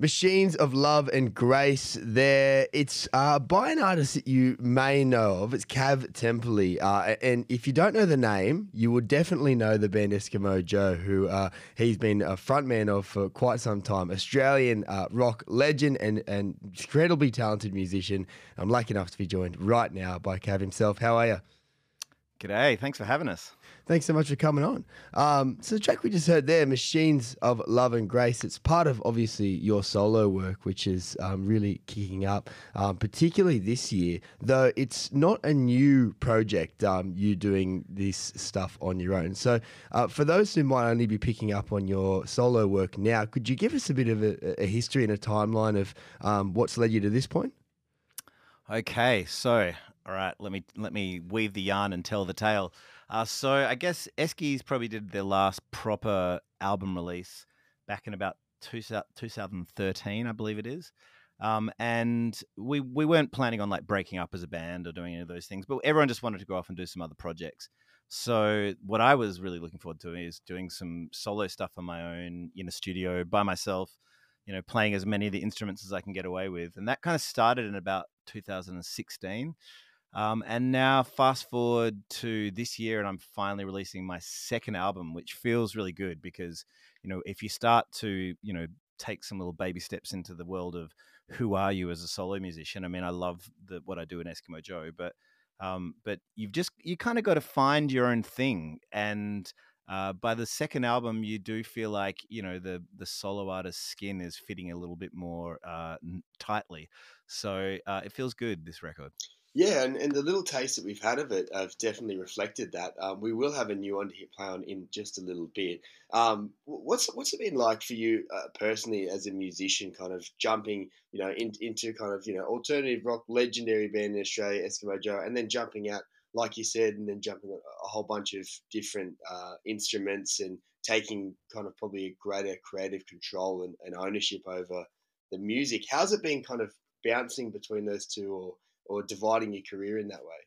Machines of Love and Grace there. It's uh, by an artist that you may know of. It's Cav Temperley. Uh, and if you don't know the name, you will definitely know the band Eskimo Joe, who uh, he's been a frontman of for quite some time. Australian uh, rock legend and, and incredibly talented musician. I'm lucky enough to be joined right now by Cav himself. How are you? G'day. Thanks for having us. Thanks so much for coming on. Um, so the track we just heard there, "Machines of Love and Grace," it's part of obviously your solo work, which is um, really kicking up, um, particularly this year. Though it's not a new project, um, you doing this stuff on your own. So uh, for those who might only be picking up on your solo work now, could you give us a bit of a, a history and a timeline of um, what's led you to this point? Okay, so all right, let me let me weave the yarn and tell the tale. Uh, so I guess Eskies probably did their last proper album release back in about two, 2013, I believe it is. Um, and we we weren't planning on like breaking up as a band or doing any of those things, but everyone just wanted to go off and do some other projects. So what I was really looking forward to is doing some solo stuff on my own in a studio by myself, you know, playing as many of the instruments as I can get away with. And that kind of started in about 2016. Um, and now, fast forward to this year, and I'm finally releasing my second album, which feels really good because, you know, if you start to, you know, take some little baby steps into the world of who are you as a solo musician. I mean, I love the, what I do in Eskimo Joe, but um, but you've just you kind of got to find your own thing, and uh, by the second album, you do feel like you know the the solo artist's skin is fitting a little bit more uh, tightly, so uh, it feels good. This record. Yeah, and, and the little taste that we've had of it have definitely reflected that. Um, we will have a new one to hit play on in just a little bit. Um, what's what's it been like for you uh, personally as a musician, kind of jumping, you know, in, into kind of you know alternative rock legendary band in Australia, Eskimo Joe, and then jumping out, like you said, and then jumping a, whole bunch of different uh, instruments and taking kind of probably a greater creative control and, and ownership over the music. How's it been kind of bouncing between those two, or or dividing your career in that way?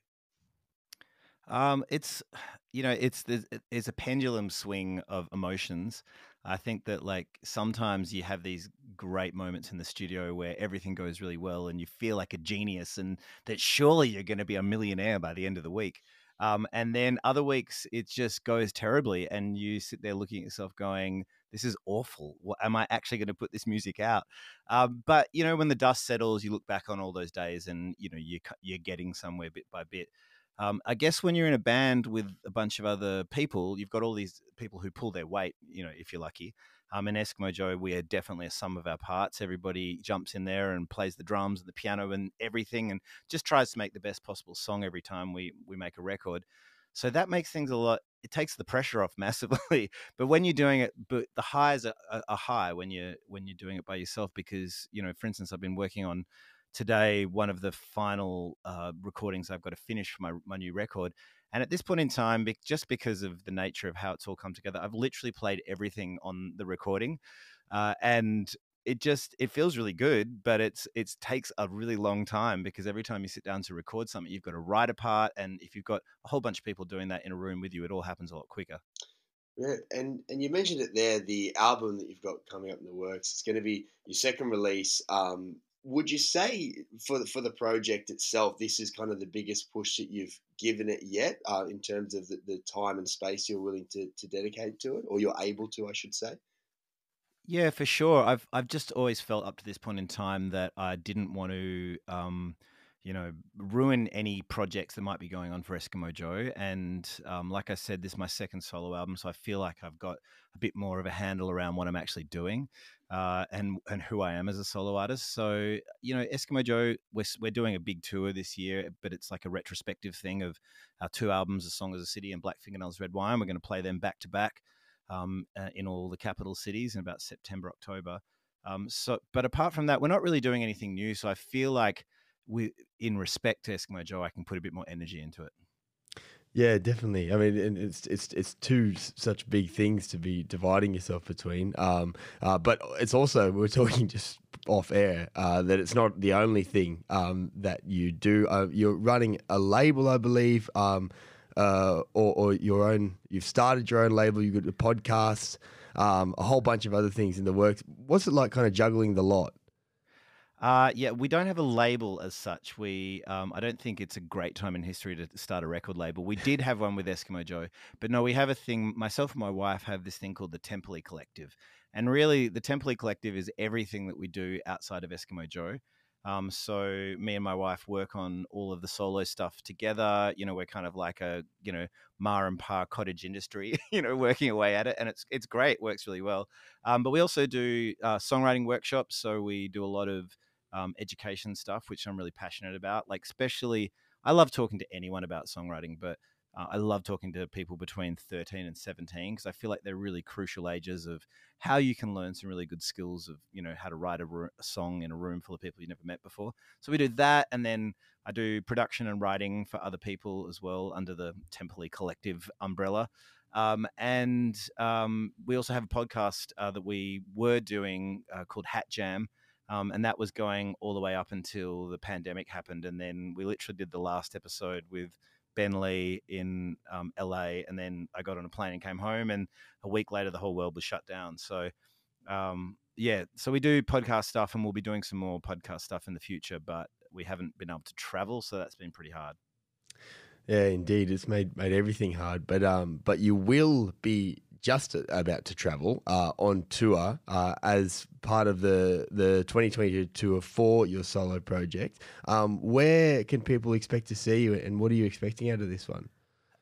Um, it's you know it's there's a pendulum swing of emotions. I think that like sometimes you have these great moments in the studio where everything goes really well and you feel like a genius and that surely you're going to be a millionaire by the end of the week. Um, and then other weeks it just goes terribly and you sit there looking at yourself going, this is awful. What, am I actually going to put this music out? Um, but you know, when the dust settles, you look back on all those days, and you know you you're getting somewhere bit by bit. Um, I guess when you're in a band with a bunch of other people, you've got all these people who pull their weight. You know, if you're lucky. Um, in Eskimo Joe, we are definitely a sum of our parts. Everybody jumps in there and plays the drums and the piano and everything, and just tries to make the best possible song every time we we make a record. So that makes things a lot. It takes the pressure off massively. but when you're doing it, but the highs are, are high when you're when you're doing it by yourself because you know, for instance, I've been working on today one of the final uh, recordings I've got to finish for my my new record. And at this point in time, just because of the nature of how it's all come together, I've literally played everything on the recording. Uh, and it just it feels really good but it's it takes a really long time because every time you sit down to record something you've got to write a part and if you've got a whole bunch of people doing that in a room with you it all happens a lot quicker. Yeah and and you mentioned it there the album that you've got coming up in the works it's going to be your second release um, would you say for the, for the project itself this is kind of the biggest push that you've given it yet uh, in terms of the, the time and space you're willing to, to dedicate to it or you're able to i should say yeah, for sure. I've I've just always felt up to this point in time that I didn't want to, um, you know, ruin any projects that might be going on for Eskimo Joe. And um, like I said, this is my second solo album, so I feel like I've got a bit more of a handle around what I'm actually doing. Uh, and and who I am as a solo artist. So you know, Eskimo Joe, we're we're doing a big tour this year, but it's like a retrospective thing of our two albums, "A Song Is a City" and "Black Fingernails Red Wine." We're going to play them back to back um, uh, in all the capital cities in about September, October. Um, so, but apart from that, we're not really doing anything new. So I feel like we, in respect to Eskimo Joe, I can put a bit more energy into it. Yeah, definitely. I mean, it's it's it's two such big things to be dividing yourself between. Um, uh, but it's also we're talking just off air uh, that it's not the only thing um, that you do. Uh, you're running a label, I believe. Um, uh, or, or, your own. You've started your own label. You've got a podcast. um, a whole bunch of other things in the works. What's it like, kind of juggling the lot? Uh, yeah, we don't have a label as such. We, um, I don't think it's a great time in history to start a record label. We did have one with Eskimo Joe, but no, we have a thing. Myself and my wife have this thing called the Temple Collective, and really, the Temple Collective is everything that we do outside of Eskimo Joe. Um, so me and my wife work on all of the solo stuff together. You know, we're kind of like a you know Mar and pa cottage industry. You know, working away at it, and it's it's great. Works really well. Um, but we also do uh, songwriting workshops. So we do a lot of um, education stuff, which I'm really passionate about. Like, especially, I love talking to anyone about songwriting, but uh, I love talking to people between 13 and 17 because I feel like they're really crucial ages of how you can learn some really good skills of, you know, how to write a, a song in a room full of people you never met before. So we do that. And then I do production and writing for other people as well under the Temple Collective umbrella. Um, and um, we also have a podcast uh, that we were doing uh, called Hat Jam, um, and that was going all the way up until the pandemic happened. And then we literally did the last episode with Ben Lee in um, LA. And then I got on a plane and came home. And a week later, the whole world was shut down. So, um, yeah, so we do podcast stuff and we'll be doing some more podcast stuff in the future, but we haven't been able to travel. So that's been pretty hard. Yeah, indeed, it's made made everything hard. But um, but you will be just about to travel uh, on tour uh, as part of the the 2022 tour for your solo project. Um, where can people expect to see you, and what are you expecting out of this one?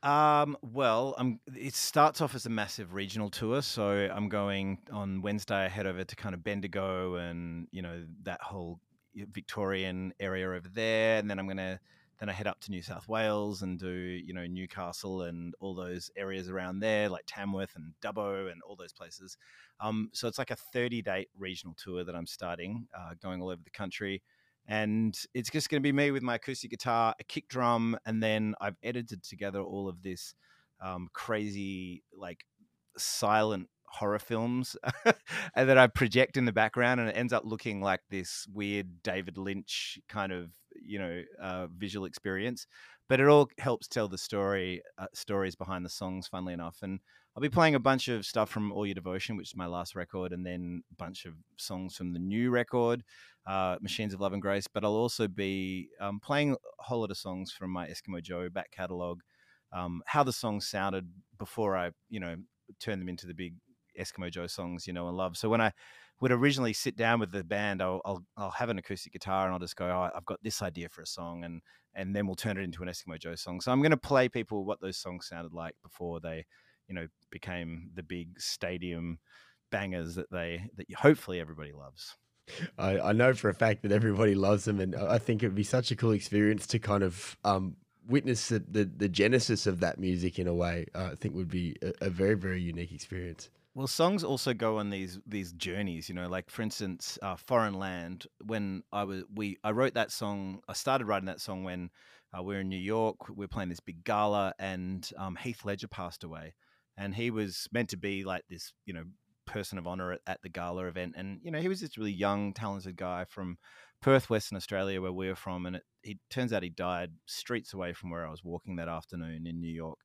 Um, well, I'm, it starts off as a massive regional tour. So I'm going on Wednesday, I head over to kind of Bendigo and, you know, that whole Victorian area over there. And then I'm going to then I head up to New South Wales and do, you know, Newcastle and all those areas around there, like Tamworth and Dubbo and all those places. Um, so it's like a 30 date regional tour that I'm starting, uh, going all over the country. And it's just going to be me with my acoustic guitar, a kick drum, and then I've edited together all of this um, crazy, like silent horror films that I project in the background and it ends up looking like this weird David Lynch kind of you know uh, visual experience. But it all helps tell the story uh, stories behind the songs funnily enough. And I'll be playing a bunch of stuff from All Your Devotion which is my last record and then a bunch of songs from the new record uh, Machines of Love and Grace. But I'll also be um, playing a whole lot of songs from my Eskimo Joe back catalog um, how the songs sounded before I you know turned them into the big Eskimo Joe songs, you know, and love. So when I would originally sit down with the band, I'll, I'll, I'll have an acoustic guitar and I'll just go, oh, I've got this idea for a song, and and then we'll turn it into an Eskimo Joe song. So I'm going to play people what those songs sounded like before they, you know, became the big stadium bangers that they that hopefully everybody loves. I, I know for a fact that everybody loves them, and I think it would be such a cool experience to kind of um, witness the, the, the genesis of that music in a way. Uh, I think would be a, a very very unique experience. Well, songs also go on these these journeys, you know. Like for instance, uh, "Foreign Land." When I was we, I wrote that song. I started writing that song when uh, we are in New York. We are playing this big gala, and um, Heath Ledger passed away, and he was meant to be like this, you know, person of honor at, at the gala event. And you know, he was this really young, talented guy from Perth, Western Australia, where we were from. And it, it turns out he died streets away from where I was walking that afternoon in New York.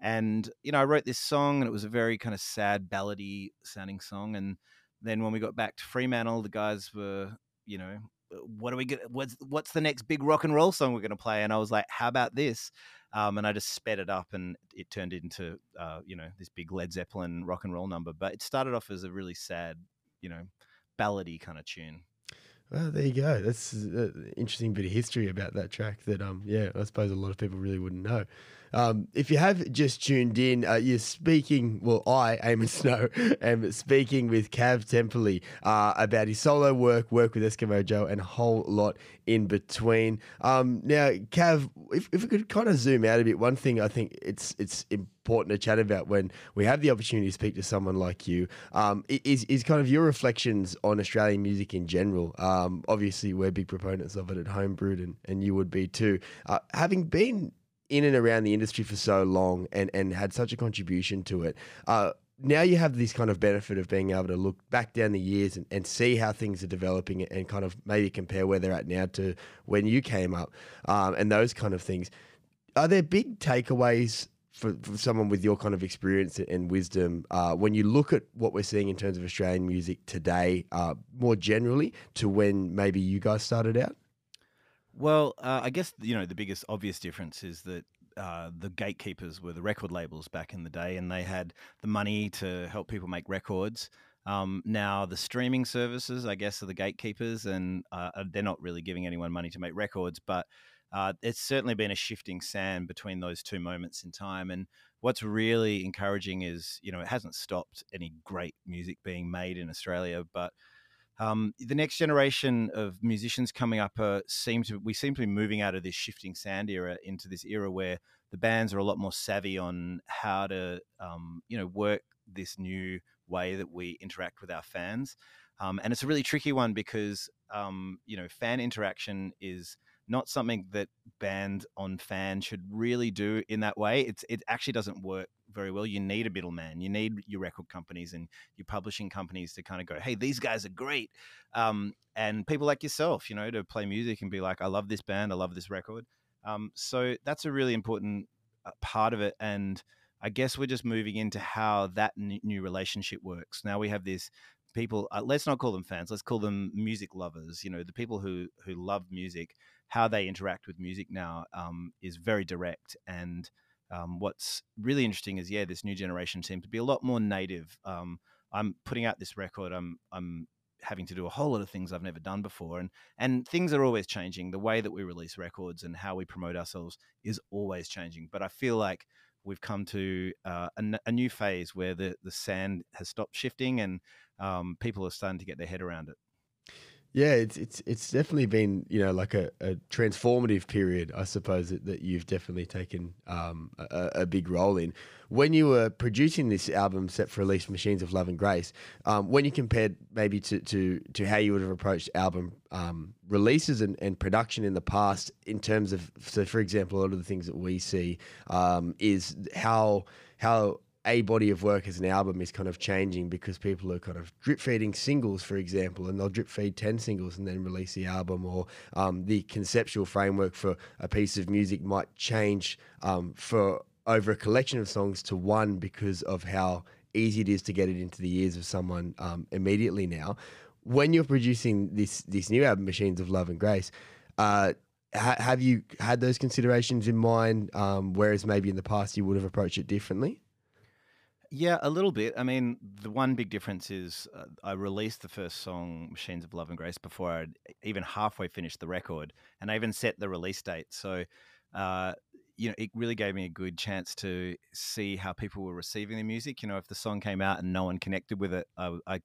And you know, I wrote this song, and it was a very kind of sad, ballady sounding song. And then when we got back to Fremantle, the guys were, you know, uh, what are we going what's what's the next big rock and roll song we're to play and i was like how about this um, and i just sped it up and it turned into uh, you know this big led zeppelin rock and roll number but it started off as a really sad you know ballady kind of tune well, there you go. That's an interesting bit of history about that track that, um, yeah, I suppose a lot of people really wouldn't know. Um, if you have just tuned in, uh, you're speaking, well, I, Amos Snow, am speaking with Cav Temperley uh, about his solo work, work with Eskimo Joe, and a whole lot in between. Um, now, Cav, if, if we could kind of zoom out a bit, one thing I think it's it's important to chat about when we have the opportunity to speak to someone like you um, is, is kind of your reflections on Australian music in general. Um, obviously, we're big proponents of it at Homebrewed, and, and you would be too. Uh, having been in and around the industry for so long and, and had such a contribution to it. Uh, now you have this kind of benefit of being able to look back down the years and, and see how things are developing and kind of maybe compare where they're at now to when you came up um, and those kind of things. Are there big takeaways for, for someone with your kind of experience and wisdom, uh, when you look at what we're seeing in terms of Australian music today, uh, more generally, to when maybe you guys started out? Well, uh, I guess you know the biggest obvious difference is that uh, the gatekeepers were the record labels back in the day, and they had the money to help people make records. Um, now the streaming services, I guess, are the gatekeepers, and uh, they're not really giving anyone money to make records. But uh, it's certainly been a shifting sand between those two moments in time. And what's really encouraging is, you know, it hasn't stopped any great music being made in Australia, but um, the next generation of musicians coming up uh, seem to we seem to be moving out of this shifting sand era into this era where the bands are a lot more savvy on how to um, you know work this new way that we interact with our fans um, and it's a really tricky one because um, you know fan interaction is not something that band on fan should really do in that way. It's it actually doesn't work very well. You need a middleman. You need your record companies and your publishing companies to kind of go, hey, these guys are great, um, and people like yourself, you know, to play music and be like, I love this band, I love this record. Um, so that's a really important uh, part of it, and I guess we're just moving into how that new relationship works. Now we have this people. Uh, let's not call them fans. Let's call them music lovers. You know, the people who who love music how they interact with music now um, is very direct. And um, what's really interesting is, yeah, this new generation seems to be a lot more native. Um, I'm putting out this record. I'm I'm having to do a whole lot of things I've never done before, and and things are always changing. The way that we release records and how we promote ourselves is always changing. But I feel like we've come to uh, a, a, new phase where the the sand has stopped shifting, and um, people are starting to get their head around it. Yeah, it's it's it's definitely been you know like a, a transformative period, I suppose that, that you've definitely taken um, a, a, big role in. When you were producing this album set for release, Machines of Love and Grace, um, when you compared maybe to, to to how you would have approached album um, releases and, and production in the past, in terms of so for example, a lot of the things that we see um, is how how a body of work as an album is kind of changing because people are kind of drip feeding singles, for example, and they'll drip feed 10 singles and then release the album, or um, the conceptual framework for a piece of music might change um, for over a collection of songs to one because of how easy it is to get it into the ears of someone um, immediately now. When you're producing this this new album, Machines of Love and Grace, uh, ha- have you had those considerations in mind? Um, whereas maybe in the past you would have approached it differently. Yeah, a little bit. I mean, the one big difference is uh, I released the first song, Machines of Love and Grace, before I'd even halfway finished the record, and I even set the release date. So, uh, you know, it really gave me a good chance to see how people were receiving the music. You know, if the song came out and no one connected with it, I, I,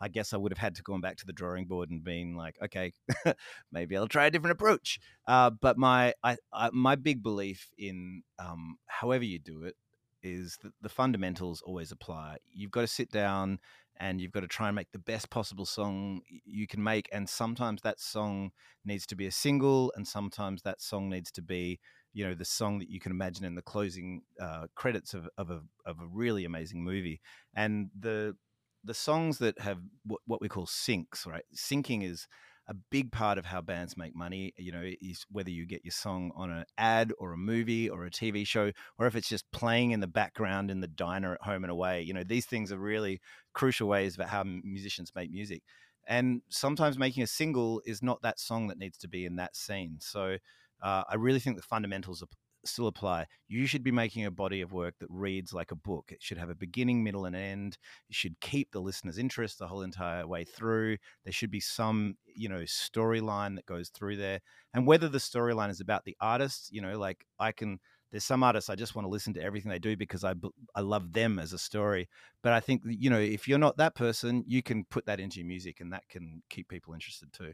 I guess I would have had to go back to the drawing board and been like, okay, maybe I'll try a different approach. Uh, but my, I, I, my big belief in um, however you do it is that the fundamentals always apply. You've got to sit down and you've got to try and make the best possible song you can make. And sometimes that song needs to be a single, and sometimes that song needs to be, you know, the song that you can imagine in the closing uh, credits of, of a of a really amazing movie. And the the songs that have what, what we call syncs, right? Syncing is a big part of how bands make money, you know, is whether you get your song on an ad or a movie or a TV show, or if it's just playing in the background in the diner at home and away. You know, these things are really crucial ways about how musicians make music. And sometimes making a single is not that song that needs to be in that scene. So uh, I really think the fundamentals still apply. You should be making a body of work that reads like a book. It should have a beginning, middle, and end. It should keep the listener's interest the whole entire way through. There should be some, you know, storyline that goes through there. And whether the storyline is about the artist, you know, like I can. There's some artists I just want to listen to everything they do because I I love them as a story. But I think you know if you're not that person, you can put that into your music, and that can keep people interested too.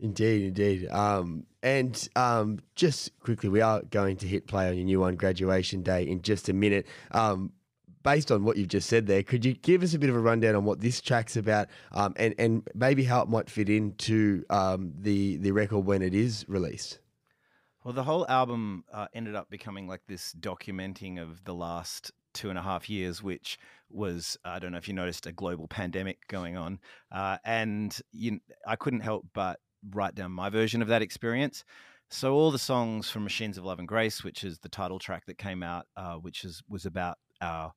Indeed, indeed. Um, and um, just quickly, we are going to hit play on your new one, Graduation Day, in just a minute. Um, based on what you've just said there, could you give us a bit of a rundown on what this track's about um, and, and maybe how it might fit into um, the, the record when it is released? Well, the whole album uh, ended up becoming like this documenting of the last two and a half years, which was I don't know if you noticed a global pandemic going on, uh, and you, I couldn't help but write down my version of that experience. so all the songs from Machines of Love and Grace, which is the title track that came out, uh, which is was about our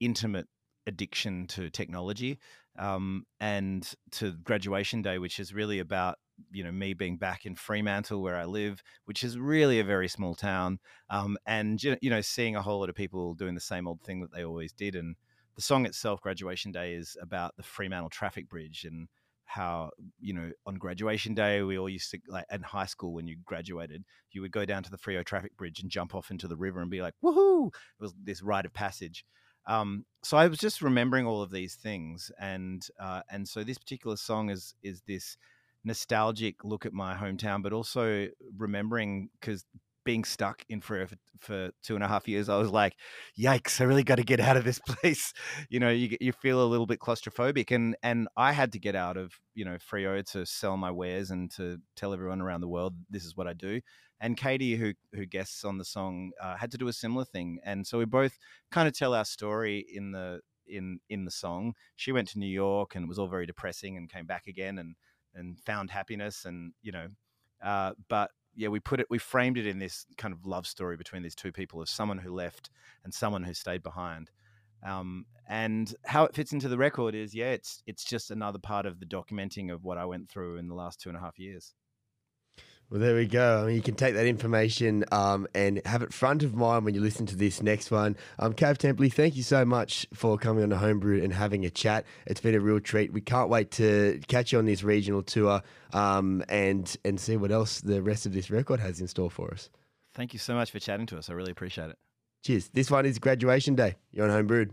intimate addiction to technology, um, and to Graduation Day, which is really about you know me being back in Fremantle where I live, which is really a very small town, um, and you know seeing a whole lot of people doing the same old thing that they always did, and the song itself, Graduation Day, is about the Fremantle traffic bridge and how you know on graduation day we all used to like in high school when you graduated you would go down to the Freo traffic bridge and jump off into the river and be like woohoo! It was this rite of passage. Um, so I was just remembering all of these things and uh, and so this particular song is is this nostalgic look at my hometown but also remembering because being stuck in for, for two and a half years, I was like, "Yikes! I really got to get out of this place." You know, you you feel a little bit claustrophobic, and and I had to get out of you know Freo to sell my wares and to tell everyone around the world this is what I do. And Katie, who who guests on the song, uh, had to do a similar thing, and so we both kind of tell our story in the in in the song. She went to New York, and it was all very depressing, and came back again, and and found happiness, and you know, uh, but yeah, we put it, we framed it in this kind of love story between these two people of someone who left and someone who stayed behind. Um, and how it fits into the record is, yeah, it's it's just another part of the documenting of what I went through in the last two and a half years. Well, there we go. I mean, you can take that information um, and have it front of mind when you listen to this next one. Um, Cav Temperley, thank you so much for coming on the Homebrew and having a chat. It's been a real treat. We can't wait to catch you on this regional tour um, and and see what else the rest of this record has in store for us. Thank you so much for chatting to us. I really appreciate it. Cheers. This one is graduation day. You're on Homebrewed.